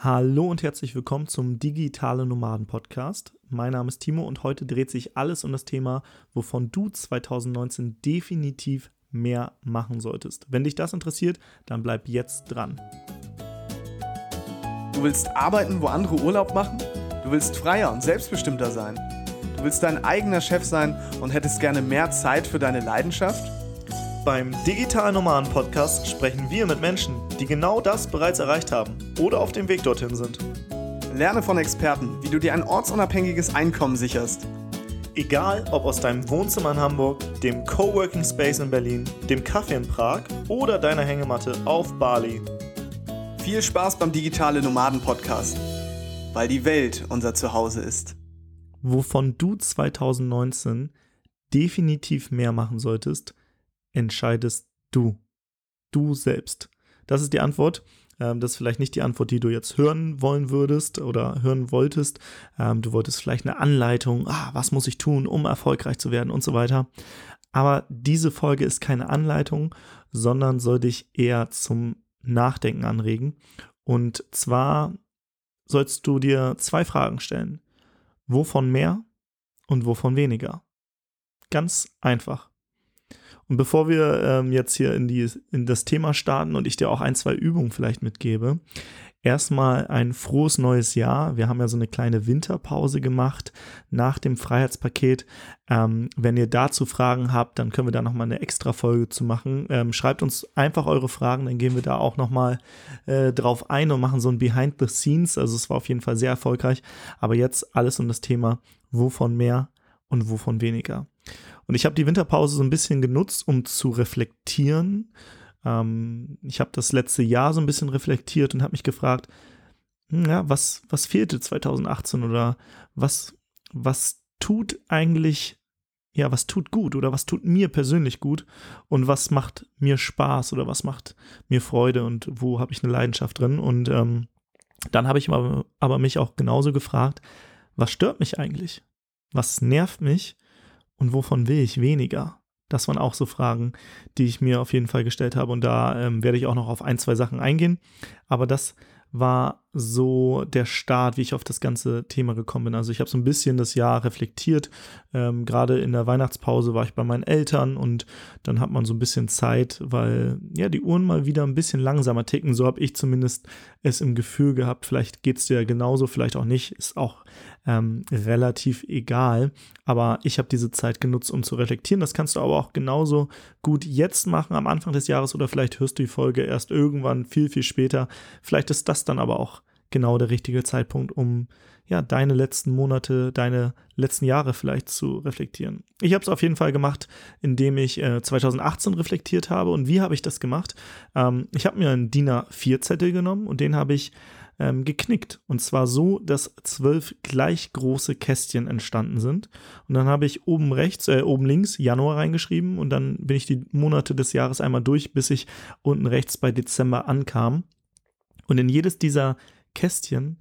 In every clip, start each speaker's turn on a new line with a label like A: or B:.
A: Hallo und herzlich willkommen zum Digitale Nomaden Podcast. Mein Name ist Timo und heute dreht sich alles um das Thema, wovon du 2019 definitiv mehr machen solltest. Wenn dich das interessiert, dann bleib jetzt dran.
B: Du willst arbeiten, wo andere Urlaub machen? Du willst freier und selbstbestimmter sein? Du willst dein eigener Chef sein und hättest gerne mehr Zeit für deine Leidenschaft?
A: Beim Digital Nomaden Podcast sprechen wir mit Menschen, die genau das bereits erreicht haben oder auf dem Weg dorthin sind.
B: Lerne von Experten, wie du dir ein ortsunabhängiges Einkommen sicherst.
A: Egal ob aus deinem Wohnzimmer in Hamburg, dem Coworking Space in Berlin, dem Kaffee in Prag oder deiner Hängematte auf Bali.
B: Viel Spaß beim Digitale Nomaden Podcast, weil die Welt unser Zuhause ist.
A: Wovon du 2019 definitiv mehr machen solltest, entscheidest du. Du selbst. Das ist die Antwort. Ähm, das ist vielleicht nicht die Antwort, die du jetzt hören wollen würdest oder hören wolltest. Ähm, du wolltest vielleicht eine Anleitung, ah, was muss ich tun, um erfolgreich zu werden und so weiter. Aber diese Folge ist keine Anleitung, sondern soll dich eher zum Nachdenken anregen. Und zwar sollst du dir zwei Fragen stellen. Wovon mehr und wovon weniger? Ganz einfach. Und bevor wir ähm, jetzt hier in, die, in das Thema starten und ich dir auch ein, zwei Übungen vielleicht mitgebe, erstmal ein frohes neues Jahr. Wir haben ja so eine kleine Winterpause gemacht nach dem Freiheitspaket. Ähm, wenn ihr dazu Fragen habt, dann können wir da nochmal eine extra Folge zu machen. Ähm, schreibt uns einfach eure Fragen, dann gehen wir da auch nochmal äh, drauf ein und machen so ein Behind the Scenes. Also es war auf jeden Fall sehr erfolgreich. Aber jetzt alles um das Thema, wovon mehr und wovon weniger. Und ich habe die Winterpause so ein bisschen genutzt, um zu reflektieren. Ähm, ich habe das letzte Jahr so ein bisschen reflektiert und habe mich gefragt, hm, ja, was, was fehlte 2018 oder was, was tut eigentlich, ja, was tut gut oder was tut mir persönlich gut und was macht mir Spaß oder was macht mir Freude und wo habe ich eine Leidenschaft drin. Und ähm, dann habe ich aber, aber mich auch genauso gefragt, was stört mich eigentlich? Was nervt mich? Und wovon will ich weniger? Das waren auch so Fragen, die ich mir auf jeden Fall gestellt habe und da ähm, werde ich auch noch auf ein, zwei Sachen eingehen. Aber das war so der Start, wie ich auf das ganze Thema gekommen bin. Also ich habe so ein bisschen das Jahr reflektiert. Ähm, Gerade in der Weihnachtspause war ich bei meinen Eltern und dann hat man so ein bisschen Zeit, weil ja die Uhren mal wieder ein bisschen langsamer ticken. So habe ich zumindest es im Gefühl gehabt. Vielleicht geht es dir genauso, vielleicht auch nicht. Ist auch ähm, relativ egal. Aber ich habe diese Zeit genutzt, um zu reflektieren. Das kannst du aber auch genauso gut jetzt machen, am Anfang des Jahres oder vielleicht hörst du die Folge erst irgendwann viel, viel später. Vielleicht ist das dann aber auch genau der richtige Zeitpunkt, um ja deine letzten Monate, deine letzten Jahre vielleicht zu reflektieren. Ich habe es auf jeden Fall gemacht, indem ich äh, 2018 reflektiert habe. Und wie habe ich das gemacht? Ähm, ich habe mir einen DIN A4-Zettel genommen und den habe ich ähm, geknickt. Und zwar so, dass zwölf gleich große Kästchen entstanden sind. Und dann habe ich oben rechts, äh, oben links Januar reingeschrieben und dann bin ich die Monate des Jahres einmal durch, bis ich unten rechts bei Dezember ankam. Und in jedes dieser Kästchen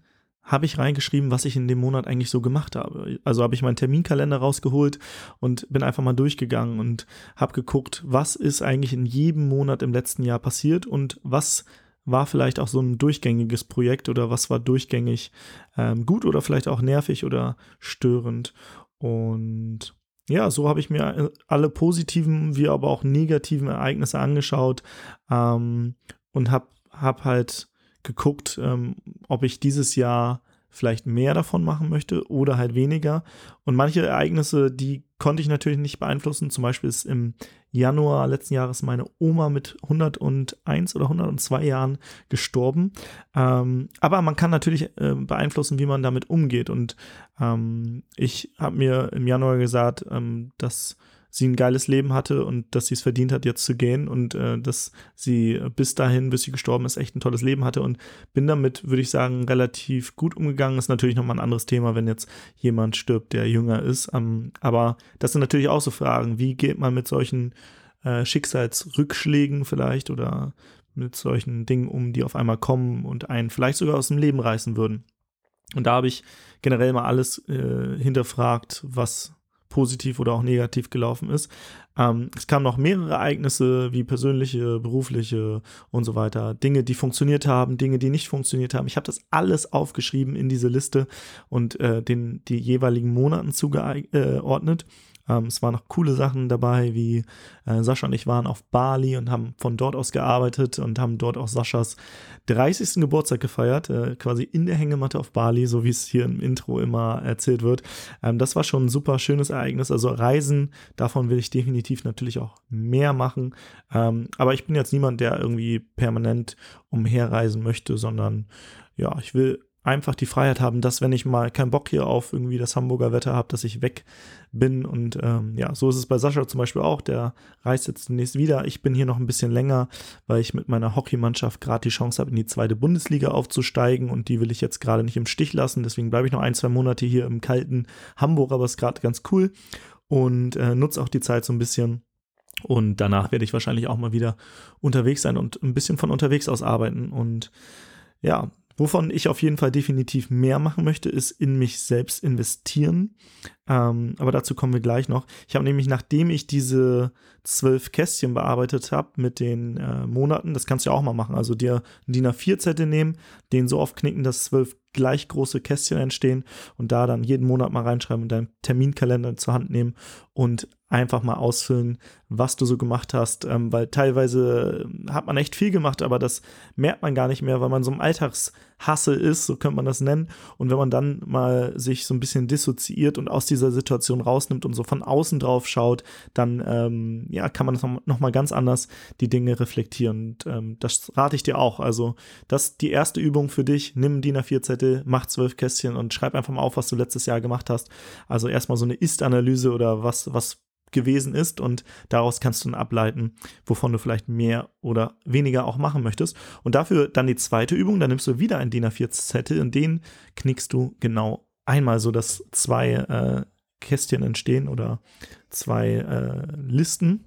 A: habe ich reingeschrieben, was ich in dem Monat eigentlich so gemacht habe. Also habe ich meinen Terminkalender rausgeholt und bin einfach mal durchgegangen und habe geguckt, was ist eigentlich in jedem Monat im letzten Jahr passiert und was war vielleicht auch so ein durchgängiges Projekt oder was war durchgängig ähm, gut oder vielleicht auch nervig oder störend. Und ja, so habe ich mir äh, alle positiven wie aber auch negativen Ereignisse angeschaut ähm, und habe hab halt geguckt, ähm, ob ich dieses Jahr vielleicht mehr davon machen möchte oder halt weniger. Und manche Ereignisse, die konnte ich natürlich nicht beeinflussen. Zum Beispiel ist im Januar letzten Jahres meine Oma mit 101 oder 102 Jahren gestorben. Ähm, aber man kann natürlich äh, beeinflussen, wie man damit umgeht. Und ähm, ich habe mir im Januar gesagt, ähm, dass sie ein geiles Leben hatte und dass sie es verdient hat, jetzt zu gehen und äh, dass sie bis dahin, bis sie gestorben ist, echt ein tolles Leben hatte und bin damit, würde ich sagen, relativ gut umgegangen. Ist natürlich nochmal ein anderes Thema, wenn jetzt jemand stirbt, der jünger ist. Ähm, aber das sind natürlich auch so Fragen. Wie geht man mit solchen äh, Schicksalsrückschlägen vielleicht oder mit solchen Dingen um, die auf einmal kommen und einen vielleicht sogar aus dem Leben reißen würden? Und da habe ich generell mal alles äh, hinterfragt, was positiv oder auch negativ gelaufen ist. Ähm, es kamen noch mehrere Ereignisse, wie persönliche, berufliche und so weiter. Dinge, die funktioniert haben, Dinge, die nicht funktioniert haben. Ich habe das alles aufgeschrieben in diese Liste und äh, den, die jeweiligen Monaten zugeordnet. Ähm, es waren noch coole Sachen dabei, wie äh, Sascha und ich waren auf Bali und haben von dort aus gearbeitet und haben dort auch Saschas 30. Geburtstag gefeiert, äh, quasi in der Hängematte auf Bali, so wie es hier im Intro immer erzählt wird. Ähm, das war schon ein super schönes Ereignis. Also Reisen, davon will ich definitiv natürlich auch mehr machen. Ähm, aber ich bin jetzt niemand, der irgendwie permanent umherreisen möchte, sondern ja, ich will einfach die Freiheit haben, dass wenn ich mal keinen Bock hier auf irgendwie das Hamburger Wetter habe, dass ich weg bin. Und ähm, ja, so ist es bei Sascha zum Beispiel auch. Der reist jetzt demnächst wieder. Ich bin hier noch ein bisschen länger, weil ich mit meiner Hockeymannschaft gerade die Chance habe, in die zweite Bundesliga aufzusteigen. Und die will ich jetzt gerade nicht im Stich lassen. Deswegen bleibe ich noch ein, zwei Monate hier im kalten Hamburg, aber es ist gerade ganz cool. Und äh, nutze auch die Zeit so ein bisschen. Und danach werde ich wahrscheinlich auch mal wieder unterwegs sein und ein bisschen von unterwegs aus arbeiten. Und ja, Wovon ich auf jeden Fall definitiv mehr machen möchte, ist in mich selbst investieren. Ähm, aber dazu kommen wir gleich noch. Ich habe nämlich, nachdem ich diese zwölf Kästchen bearbeitet habe mit den äh, Monaten, das kannst du ja auch mal machen, also dir einen DIN A4-Zettel nehmen, den so aufknicken, dass zwölf gleich große Kästchen entstehen und da dann jeden Monat mal reinschreiben und deinen Terminkalender zur Hand nehmen und einfach mal ausfüllen, was du so gemacht hast, ähm, weil teilweise hat man echt viel gemacht, aber das merkt man gar nicht mehr, weil man so im Alltagshassel ist, so könnte man das nennen. Und wenn man dann mal sich so ein bisschen dissoziiert und aus dieser Situation rausnimmt und so von außen drauf schaut, dann ähm, ja, kann man das noch, noch mal ganz anders die Dinge reflektieren. Und ähm, das rate ich dir auch. Also, das ist die erste Übung für dich. Nimm DIN A4-Zettel, mach zwölf Kästchen und schreib einfach mal auf, was du letztes Jahr gemacht hast. Also erstmal so eine Ist-Analyse oder was, was gewesen ist und daraus kannst du dann ableiten, wovon du vielleicht mehr oder weniger auch machen möchtest. Und dafür dann die zweite Übung, dann nimmst du wieder ein DIN A4-Zettel und den knickst du genau einmal, so dass zwei äh, Kästchen entstehen oder zwei äh, Listen.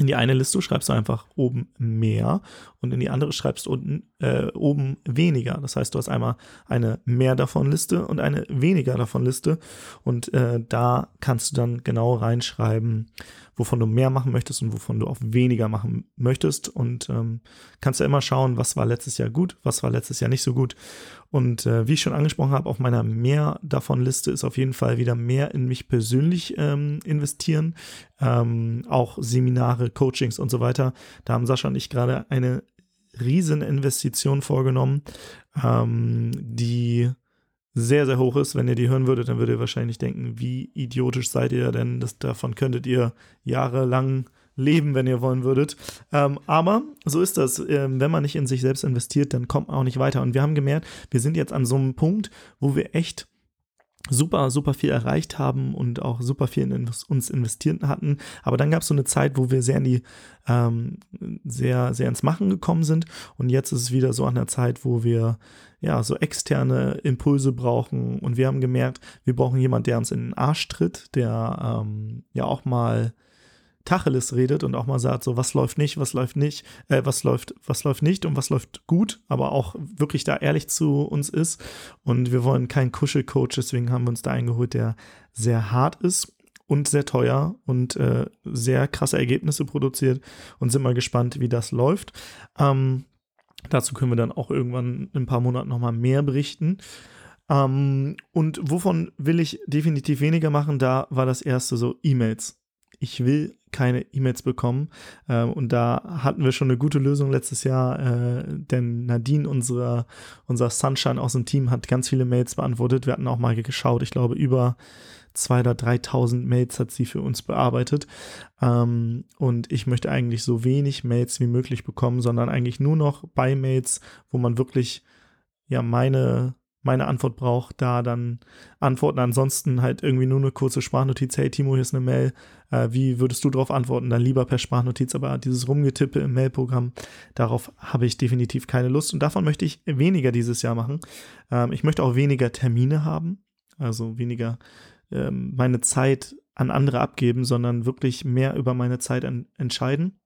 A: In die eine Liste schreibst du einfach oben mehr und in die andere schreibst unten äh, oben weniger. Das heißt, du hast einmal eine mehr davon Liste und eine weniger davon Liste und äh, da kannst du dann genau reinschreiben, wovon du mehr machen möchtest und wovon du auch weniger machen möchtest und ähm, kannst ja immer schauen, was war letztes Jahr gut, was war letztes Jahr nicht so gut und äh, wie ich schon angesprochen habe, auf meiner mehr davon Liste ist auf jeden Fall wieder mehr in mich persönlich ähm, investieren. Ähm, auch Seminare, Coachings und so weiter. Da haben Sascha und ich gerade eine riesen Investition vorgenommen, ähm, die sehr, sehr hoch ist. Wenn ihr die hören würdet, dann würdet ihr wahrscheinlich denken, wie idiotisch seid ihr denn? Das, davon könntet ihr jahrelang leben, wenn ihr wollen würdet. Ähm, aber so ist das. Ähm, wenn man nicht in sich selbst investiert, dann kommt man auch nicht weiter. Und wir haben gemerkt, wir sind jetzt an so einem Punkt, wo wir echt super, super viel erreicht haben und auch super viel in uns investiert hatten. Aber dann gab es so eine Zeit, wo wir sehr in die, ähm, sehr, sehr ins Machen gekommen sind. Und jetzt ist es wieder so an der Zeit, wo wir ja so externe Impulse brauchen. Und wir haben gemerkt, wir brauchen jemanden, der uns in den Arsch tritt, der ähm, ja auch mal Tacheles redet und auch mal sagt, so was läuft nicht, was läuft nicht, äh, was läuft, was läuft nicht und was läuft gut, aber auch wirklich da ehrlich zu uns ist. Und wir wollen keinen Kuschelcoach, deswegen haben wir uns da eingeholt, der sehr hart ist und sehr teuer und äh, sehr krasse Ergebnisse produziert und sind mal gespannt, wie das läuft. Ähm, dazu können wir dann auch irgendwann in ein paar Monaten nochmal mehr berichten. Ähm, und wovon will ich definitiv weniger machen? Da war das erste so E-Mails. Ich will keine E-Mails bekommen. Ähm, und da hatten wir schon eine gute Lösung letztes Jahr, äh, denn Nadine, unsere, unser Sunshine aus dem Team, hat ganz viele Mails beantwortet. Wir hatten auch mal geschaut, ich glaube, über 2.000 oder 3.000 Mails hat sie für uns bearbeitet. Ähm, und ich möchte eigentlich so wenig Mails wie möglich bekommen, sondern eigentlich nur noch bei Mails, wo man wirklich ja meine meine Antwort braucht, da dann antworten. Ansonsten halt irgendwie nur eine kurze Sprachnotiz. Hey Timo, hier ist eine Mail. Äh, wie würdest du darauf antworten? Dann lieber per Sprachnotiz. Aber dieses Rumgetippe im Mailprogramm, darauf habe ich definitiv keine Lust. Und davon möchte ich weniger dieses Jahr machen. Ähm, ich möchte auch weniger Termine haben. Also weniger ähm, meine Zeit an andere abgeben, sondern wirklich mehr über meine Zeit entscheiden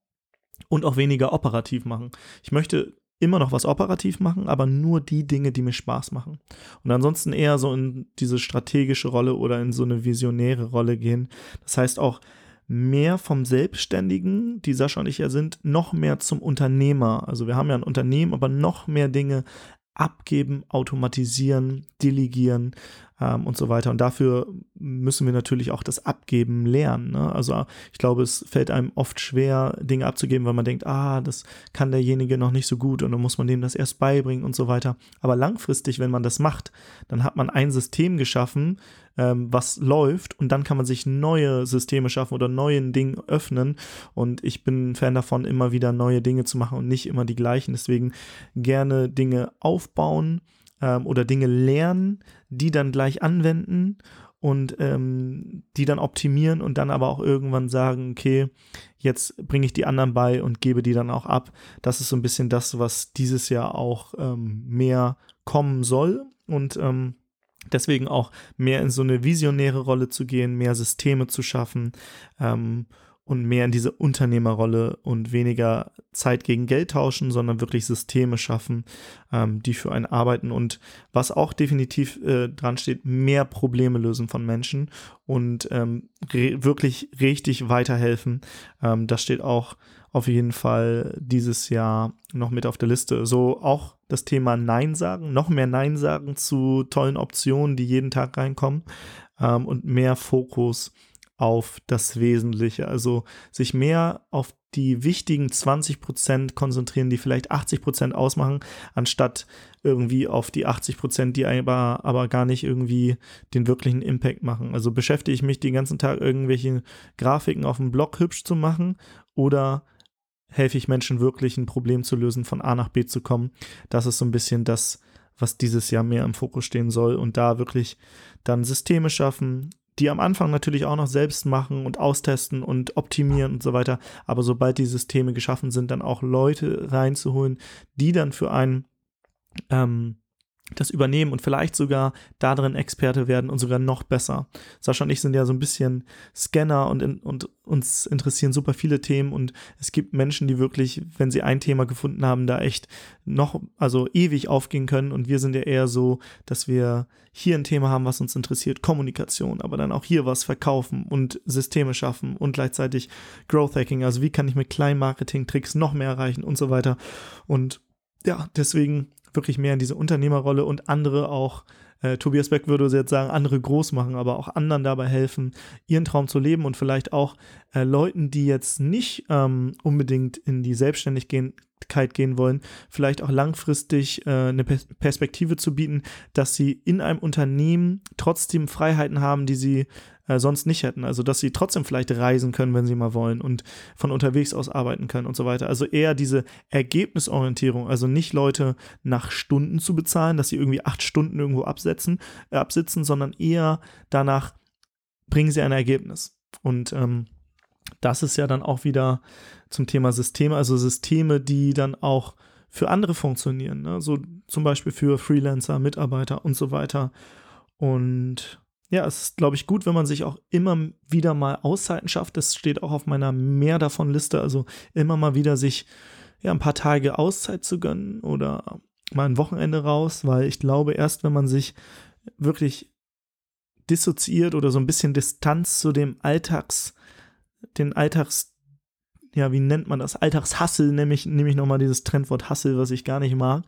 A: und auch weniger operativ machen. Ich möchte immer noch was operativ machen, aber nur die Dinge, die mir Spaß machen. Und ansonsten eher so in diese strategische Rolle oder in so eine visionäre Rolle gehen. Das heißt auch mehr vom Selbstständigen, die Sascha und ich ja sind, noch mehr zum Unternehmer. Also wir haben ja ein Unternehmen, aber noch mehr Dinge abgeben, automatisieren, delegieren ähm, und so weiter. Und dafür müssen wir natürlich auch das Abgeben lernen. Ne? Also ich glaube, es fällt einem oft schwer, Dinge abzugeben, weil man denkt, ah, das kann derjenige noch nicht so gut und dann muss man dem das erst beibringen und so weiter. Aber langfristig, wenn man das macht, dann hat man ein System geschaffen, ähm, was läuft und dann kann man sich neue Systeme schaffen oder neuen Dingen öffnen. Und ich bin Fan davon, immer wieder neue Dinge zu machen und nicht immer die gleichen. Deswegen gerne Dinge aufbauen ähm, oder Dinge lernen, die dann gleich anwenden und ähm, die dann optimieren und dann aber auch irgendwann sagen, okay, jetzt bringe ich die anderen bei und gebe die dann auch ab. Das ist so ein bisschen das, was dieses Jahr auch ähm, mehr kommen soll und ähm, deswegen auch mehr in so eine visionäre Rolle zu gehen, mehr Systeme zu schaffen ähm, und mehr in diese Unternehmerrolle und weniger Zeit gegen Geld tauschen, sondern wirklich Systeme schaffen, ähm, die für einen arbeiten und was auch definitiv äh, dran steht, mehr Probleme lösen von Menschen und ähm, re wirklich richtig weiterhelfen. Ähm, das steht auch auf jeden Fall dieses Jahr noch mit auf der Liste. So auch das Thema Nein sagen, noch mehr Nein sagen zu tollen Optionen, die jeden Tag reinkommen ähm, und mehr Fokus auf das Wesentliche. Also sich mehr auf die wichtigen 20 Prozent konzentrieren, die vielleicht 80 Prozent ausmachen, anstatt irgendwie auf die 80 Prozent, die aber, aber gar nicht irgendwie den wirklichen Impact machen. Also beschäftige ich mich den ganzen Tag irgendwelche Grafiken auf dem Blog hübsch zu machen oder helfe ich Menschen wirklich ein Problem zu lösen, von A nach B zu kommen. Das ist so ein bisschen das, was dieses Jahr mehr im Fokus stehen soll und da wirklich dann Systeme schaffen, die am Anfang natürlich auch noch selbst machen und austesten und optimieren und so weiter. Aber sobald die Systeme geschaffen sind, dann auch Leute reinzuholen, die dann für einen ähm, das übernehmen und vielleicht sogar darin Experte werden und sogar noch besser. Sascha und ich sind ja so ein bisschen Scanner und, in, und uns interessieren super viele Themen und es gibt Menschen, die wirklich, wenn sie ein Thema gefunden haben, da echt noch, also ewig aufgehen können. Und wir sind ja eher so, dass wir hier ein Thema haben, was uns interessiert, Kommunikation, aber dann auch hier was verkaufen und Systeme schaffen und gleichzeitig Growth Hacking, also wie kann ich mit kleinen Marketing-Tricks noch mehr erreichen und so weiter. Und ja, deswegen wirklich mehr in diese Unternehmerrolle und andere auch, äh, Tobias Beck würde jetzt sagen, andere groß machen, aber auch anderen dabei helfen, ihren Traum zu leben und vielleicht auch äh, Leuten, die jetzt nicht ähm, unbedingt in die Selbstständigkeit gehen wollen, vielleicht auch langfristig äh, eine Perspektive zu bieten, dass sie in einem Unternehmen trotzdem Freiheiten haben, die sie äh, sonst nicht hätten. Also, dass sie trotzdem vielleicht reisen können, wenn sie mal wollen und von unterwegs aus arbeiten können und so weiter. Also eher diese Ergebnisorientierung, also nicht Leute nach Stunden zu bezahlen, dass sie irgendwie acht Stunden irgendwo absetzen, äh, absitzen, sondern eher danach bringen sie ein Ergebnis. Und ähm, das ist ja dann auch wieder zum Thema Systeme, also Systeme, die dann auch für andere funktionieren, ne? so zum Beispiel für Freelancer, Mitarbeiter und so weiter. Und ja, es ist, glaube ich, gut, wenn man sich auch immer wieder mal Auszeiten schafft. Das steht auch auf meiner mehr davon Liste. Also immer mal wieder sich ja, ein paar Tage Auszeit zu gönnen oder mal ein Wochenende raus, weil ich glaube, erst wenn man sich wirklich dissoziiert oder so ein bisschen Distanz zu dem Alltags, den Alltags, ja, wie nennt man das? Alltagshassel, nämlich, nämlich nochmal dieses Trendwort Hassel, was ich gar nicht mag,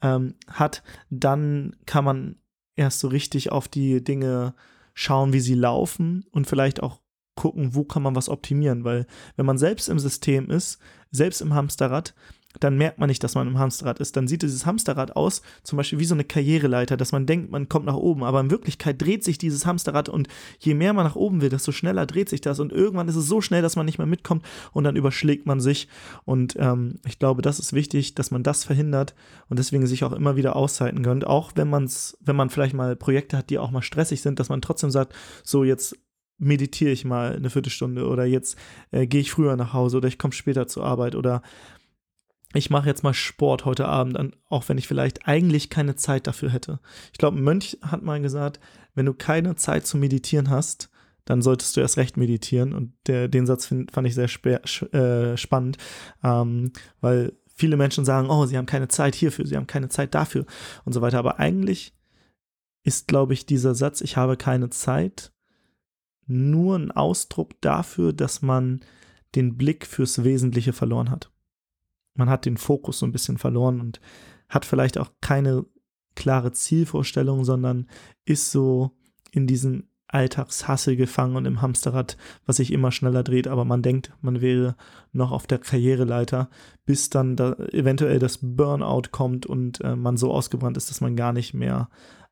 A: ähm, hat, dann kann man erst so richtig auf die Dinge schauen, wie sie laufen und vielleicht auch gucken, wo kann man was optimieren, weil wenn man selbst im System ist, selbst im Hamsterrad, dann merkt man nicht, dass man im Hamsterrad ist. Dann sieht dieses Hamsterrad aus, zum Beispiel wie so eine Karriereleiter, dass man denkt, man kommt nach oben, aber in Wirklichkeit dreht sich dieses Hamsterrad und je mehr man nach oben will, desto schneller dreht sich das und irgendwann ist es so schnell, dass man nicht mehr mitkommt und dann überschlägt man sich. Und ähm, ich glaube, das ist wichtig, dass man das verhindert und deswegen sich auch immer wieder Auszeiten gönnt, auch wenn man es, wenn man vielleicht mal Projekte hat, die auch mal stressig sind, dass man trotzdem sagt, so jetzt meditiere ich mal eine Viertelstunde oder jetzt äh, gehe ich früher nach Hause oder ich komme später zur Arbeit oder ich mache jetzt mal Sport heute Abend, auch wenn ich vielleicht eigentlich keine Zeit dafür hätte. Ich glaube, Mönch hat mal gesagt, wenn du keine Zeit zum Meditieren hast, dann solltest du erst recht meditieren. Und der, den Satz find, fand ich sehr äh, spannend, ähm, weil viele Menschen sagen, oh, sie haben keine Zeit hierfür, sie haben keine Zeit dafür und so weiter. Aber eigentlich ist, glaube ich, dieser Satz, ich habe keine Zeit, nur ein Ausdruck dafür, dass man den Blick fürs Wesentliche verloren hat. Man hat den Fokus so ein bisschen verloren und hat vielleicht auch keine klare Zielvorstellung, sondern ist so in diesen Alltagshassel gefangen und im Hamsterrad, was sich immer schneller dreht, aber man denkt, man wäre noch auf der Karriereleiter, bis dann da eventuell das Burnout kommt und äh, man so ausgebrannt ist, dass man gar nicht mehr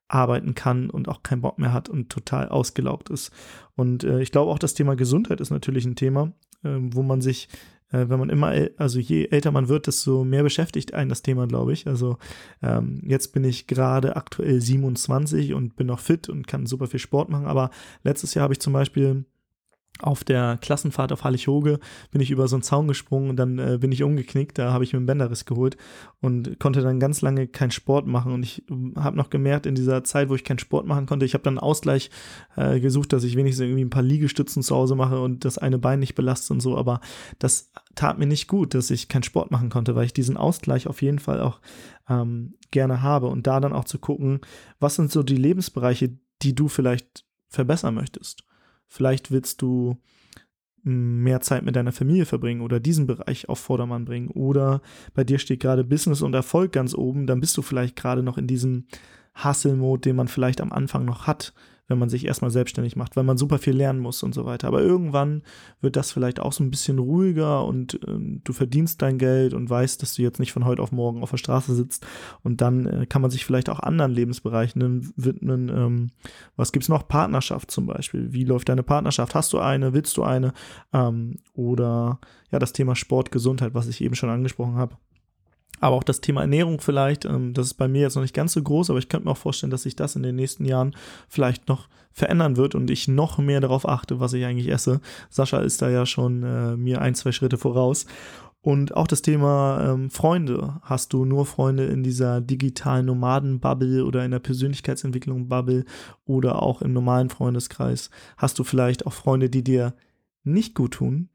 A: arbeiten kann und auch keinen Bock mehr hat und total ausgelaugt ist. Und äh, ich glaube auch das Thema Gesundheit ist natürlich ein Thema, äh, wo man sich wenn man immer, also je älter man wird, desto mehr beschäftigt einen das Thema, glaube ich. Also ähm, jetzt bin ich gerade aktuell 27 und bin noch fit und kann super viel Sport machen, aber letztes Jahr habe ich zum Beispiel auf der Klassenfahrt auf Hallig-Hoge bin ich über so einen Zaun gesprungen und dann äh, bin ich umgeknickt. Da habe ich mir einen Bänderriss geholt und konnte dann ganz lange keinen Sport machen. Und ich ähm, habe noch gemerkt, in dieser Zeit, wo ich keinen Sport machen konnte, ich habe dann Ausgleich äh, gesucht, dass ich wenigstens irgendwie ein paar Liegestützen zu Hause mache und das eine Bein nicht belaste und so. Aber das tat mir nicht gut, dass ich keinen Sport machen konnte, weil ich diesen Ausgleich auf jeden Fall auch ähm, gerne habe. Und da dann auch zu gucken, was sind so die Lebensbereiche, die du vielleicht verbessern möchtest Vielleicht willst du mehr Zeit mit deiner Familie verbringen oder diesen Bereich auf Vordermann bringen. Oder bei dir steht gerade Business und Erfolg ganz oben, dann bist du vielleicht gerade noch in diesem Hustle-Mode, den man vielleicht am Anfang noch hat, wenn man sich erstmal selbstständig macht, weil man super viel lernen muss und so weiter. Aber irgendwann wird das vielleicht auch so ein bisschen ruhiger und äh, du verdienst dein Geld und weißt, dass du jetzt nicht von heute auf morgen auf der Straße sitzt und dann äh, kann man sich vielleicht auch anderen Lebensbereichen widmen. Ähm, was es noch? Partnerschaft zum Beispiel. Wie läuft deine Partnerschaft? Hast du eine? Willst du eine? Ähm, oder ja, das Thema Sport, Gesundheit, was ich eben schon angesprochen habe. Aber auch das Thema Ernährung vielleicht, ähm, das ist bei mir jetzt noch nicht ganz so groß, aber ich könnte mir auch vorstellen, dass sich das in den nächsten Jahren vielleicht noch verändern wird und ich noch mehr darauf achte, was ich eigentlich esse. Sascha ist da ja schon äh, mir ein, zwei Schritte voraus. Und auch das Thema ähm, Freunde. Hast du nur Freunde in dieser digitalen Nomaden-Bubble oder in der Persönlichkeitsentwicklung-Bubble oder auch im normalen Freundeskreis? Hast du vielleicht auch Freunde, die dir nicht gut tun,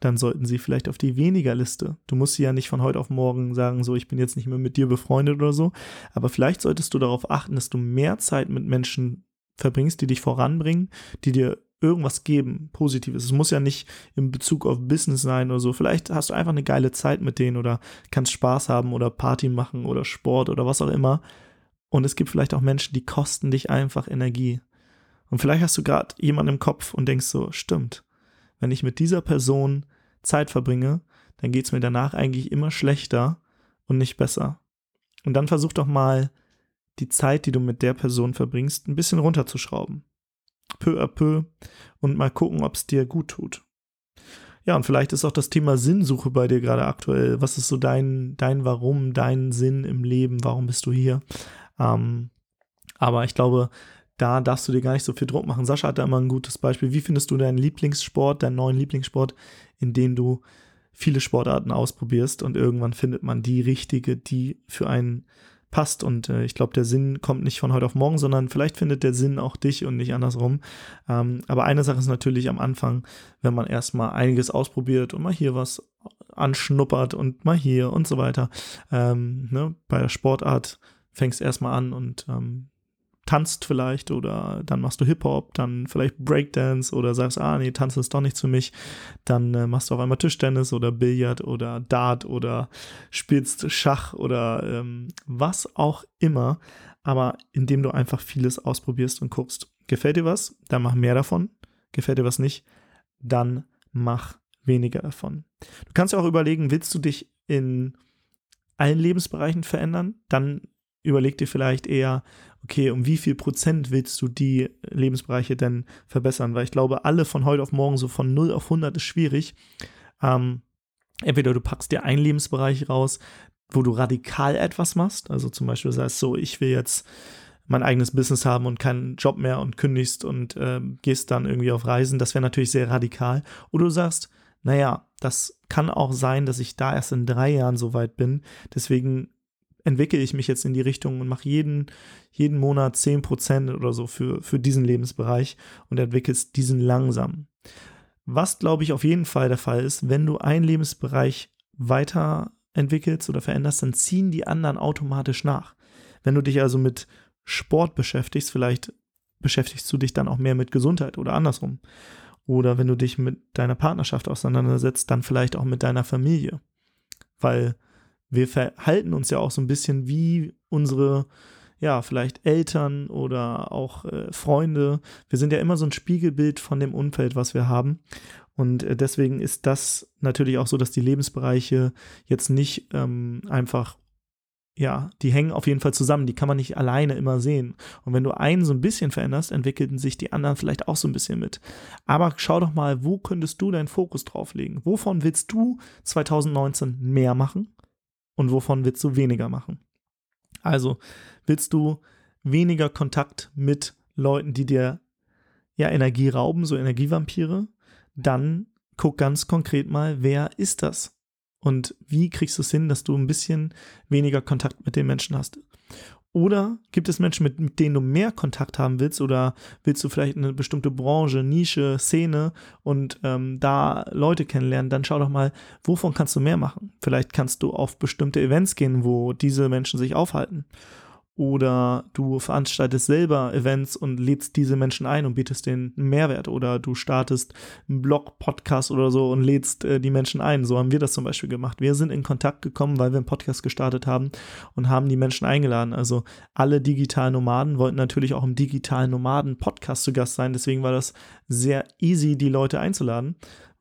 A: dann sollten sie vielleicht auf die weniger Liste. Du musst sie ja nicht von heute auf morgen sagen, so, ich bin jetzt nicht mehr mit dir befreundet oder so. Aber vielleicht solltest du darauf achten, dass du mehr Zeit mit Menschen verbringst, die dich voranbringen, die dir irgendwas geben, Positives. Es muss ja nicht in Bezug auf Business sein oder so. Vielleicht hast du einfach eine geile Zeit mit denen oder kannst Spaß haben oder Party machen oder Sport oder was auch immer. Und es gibt vielleicht auch Menschen, die kosten dich einfach Energie. Und vielleicht hast du gerade jemanden im Kopf und denkst so, stimmt, wenn ich mit dieser Person Zeit verbringe, dann geht es mir danach eigentlich immer schlechter und nicht besser. Und dann versuch doch mal, die Zeit, die du mit der Person verbringst, ein bisschen runterzuschrauben. Peu à peu und mal gucken, ob es dir gut tut. Ja, und vielleicht ist auch das Thema Sinnsuche bei dir gerade aktuell. Was ist so dein, dein Warum, dein Sinn im Leben? Warum bist du hier? Ähm, aber ich glaube, da darfst du dir gar nicht so viel Druck machen. Sascha hat da immer ein gutes Beispiel. Wie findest du deinen Lieblingssport, deinen neuen Lieblingssport, in dem du viele Sportarten ausprobierst und irgendwann findet man die richtige, die für einen passt. Und äh, ich glaube, der Sinn kommt nicht von heute auf morgen, sondern vielleicht findet der Sinn auch dich und nicht andersrum. Ähm, aber eine Sache ist natürlich am Anfang, wenn man erstmal einiges ausprobiert und mal hier was anschnuppert und mal hier und so weiter. Ähm, ne? Bei der Sportart fängst erstmal an und ähm, tanzt vielleicht oder dann machst du Hip-Hop, dann vielleicht Breakdance oder sagst, ah nee, tanzen ist doch nichts für mich, dann äh, machst du auf einmal Tischtennis oder Billard oder Dart oder spielst Schach oder ähm, was auch immer, aber indem du einfach vieles ausprobierst und guckst, gefällt dir was, dann mach mehr davon, gefällt dir was nicht, dann mach weniger davon. Du kannst ja auch überlegen, willst du dich in allen Lebensbereichen verändern, dann überleg dir vielleicht eher, okay, um wie viel Prozent willst du die Lebensbereiche denn verbessern? Weil ich glaube, alle von heute auf morgen so von 0 auf 100 ist schwierig. Ähm, entweder du packst dir einen Lebensbereich raus, wo du radikal etwas machst, also zum Beispiel sagst so, ich will jetzt mein eigenes Business haben und keinen Job mehr und kündigst und äh, gehst dann irgendwie auf Reisen, das wäre natürlich sehr radikal. Oder du sagst, naja, das kann auch sein, dass ich da erst in drei Jahren so weit bin. Deswegen entwickle ich mich jetzt in die Richtung und mache jeden, jeden Monat 10% oder so für, für diesen Lebensbereich und entwickelst diesen langsam. Was, glaube ich, auf jeden Fall der Fall ist, wenn du einen Lebensbereich weiter entwickelst oder veränderst, dann ziehen die anderen automatisch nach. Wenn du dich also mit Sport beschäftigst, vielleicht beschäftigst du dich dann auch mehr mit Gesundheit oder andersrum. Oder wenn du dich mit deiner Partnerschaft auseinandersetzt, dann vielleicht auch mit deiner Familie. Weil wir verhalten uns ja auch so ein bisschen wie unsere, ja, vielleicht Eltern oder auch äh, Freunde. Wir sind ja immer so ein Spiegelbild von dem Umfeld, was wir haben. Und äh, deswegen ist das natürlich auch so, dass die Lebensbereiche jetzt nicht ähm, einfach ja, die hängen auf jeden Fall zusammen, die kann man nicht alleine immer sehen. Und wenn du einen so ein bisschen veränderst, entwickeln sich die anderen vielleicht auch so ein bisschen mit. Aber schau doch mal, wo könntest du deinen Fokus drauf legen? Wovon willst du 2019 mehr machen und wovon willst du weniger machen? Also, willst du weniger Kontakt mit Leuten, die dir ja Energie rauben, so Energievampire? Dann guck ganz konkret mal, wer ist das? Und wie kriegst du es hin, dass du ein bisschen weniger Kontakt mit den Menschen hast? Oder gibt es Menschen, mit, mit, denen du mehr Kontakt haben willst? Oder willst du vielleicht eine bestimmte Branche, Nische, Szene und ähm, da Leute kennenlernen? Dann schau doch mal, wovon kannst du mehr machen? Vielleicht kannst du auf bestimmte Events gehen, wo diese Menschen sich aufhalten oder du veranstaltest selber Events und lädst diese Menschen ein und bietest denen Mehrwert oder du startest einen Blog, Podcast oder so und lädst äh, die Menschen ein. So haben wir das zum Beispiel gemacht. Wir sind in Kontakt gekommen, weil wir einen Podcast gestartet haben und haben die Menschen eingeladen. Also alle digitalen Nomaden wollten natürlich auch im digitalen Nomaden Podcast zu Gast sein. Deswegen war das sehr easy, die Leute einzuladen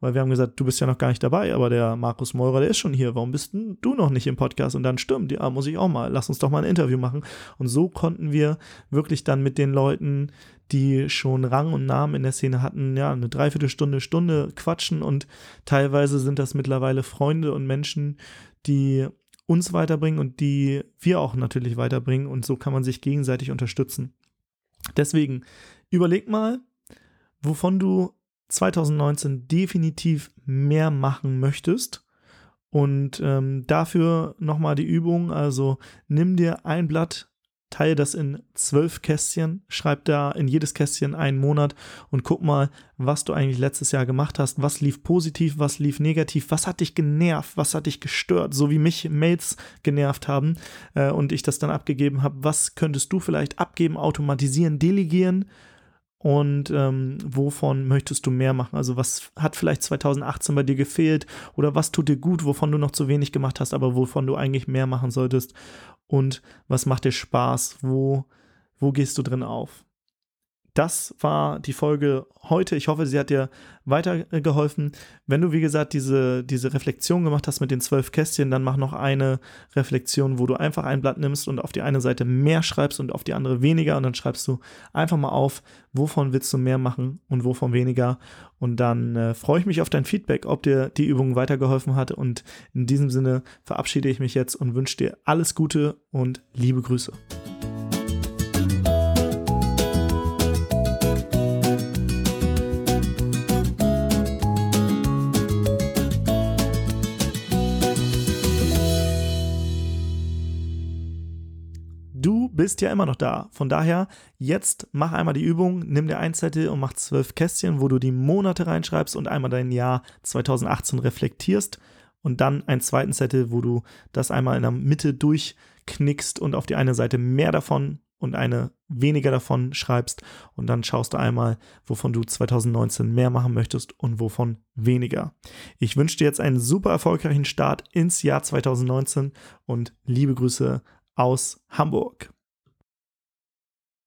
A: weil wir haben gesagt, du bist ja noch gar nicht dabei, aber der Markus Meurer, der ist schon hier, warum bist du noch nicht im Podcast? Und dann stimmt, ja, muss ich auch mal, lass uns doch mal ein Interview machen. Und so konnten wir wirklich dann mit den Leuten, die schon Rang und Namen in der Szene hatten, ja, eine Dreiviertelstunde, Stunde quatschen und teilweise sind das mittlerweile Freunde und Menschen, die uns weiterbringen und die wir auch natürlich weiterbringen und so kann man sich gegenseitig unterstützen. Deswegen überleg mal, wovon du 2019 definitiv mehr machen möchtest. Und ähm, dafür nochmal die Übung, also nimm dir ein Blatt, teile das in zwölf Kästchen, schreib da in jedes Kästchen einen Monat und guck mal, was du eigentlich letztes Jahr gemacht hast, was lief positiv, was lief negativ, was hat dich genervt, was hat dich gestört, so wie mich Mails genervt haben äh, und ich das dann abgegeben habe, was könntest du vielleicht abgeben, automatisieren, delegieren und ähm, wovon möchtest du mehr machen? Also was hat vielleicht 2018 bei dir gefehlt oder was tut dir gut, wovon du noch zu wenig gemacht hast, aber wovon du eigentlich mehr machen solltest? Und was macht dir Spaß? Wo, wo gehst du drin auf? Das war die Folge heute. Ich hoffe, sie hat dir weitergeholfen. Wenn du, wie gesagt, diese, diese Reflexion gemacht hast mit den zwölf Kästchen, dann mach noch eine Reflexion, wo du einfach ein Blatt nimmst und auf die eine Seite mehr schreibst und auf die andere weniger. Und dann schreibst du einfach mal auf, wovon willst du mehr machen und wovon weniger. Und dann äh, freue ich mich auf dein Feedback, ob dir die Übung weitergeholfen hat. Und in diesem Sinne verabschiede ich mich jetzt und wünsche dir alles Gute und liebe Grüße. Bist ja immer noch da. Von daher, jetzt mach einmal die Übung, nimm dir ein Zettel und mach zwölf Kästchen, wo du die Monate reinschreibst und einmal dein Jahr 2018 reflektierst und dann einen zweiten Zettel, wo du das einmal in der Mitte durchknickst und auf die eine Seite mehr davon und eine weniger davon schreibst und dann schaust du einmal, wovon du 2019 mehr machen möchtest und wovon weniger. Ich wünsche dir jetzt einen super erfolgreichen Start ins Jahr 2019 und liebe Grüße aus Hamburg.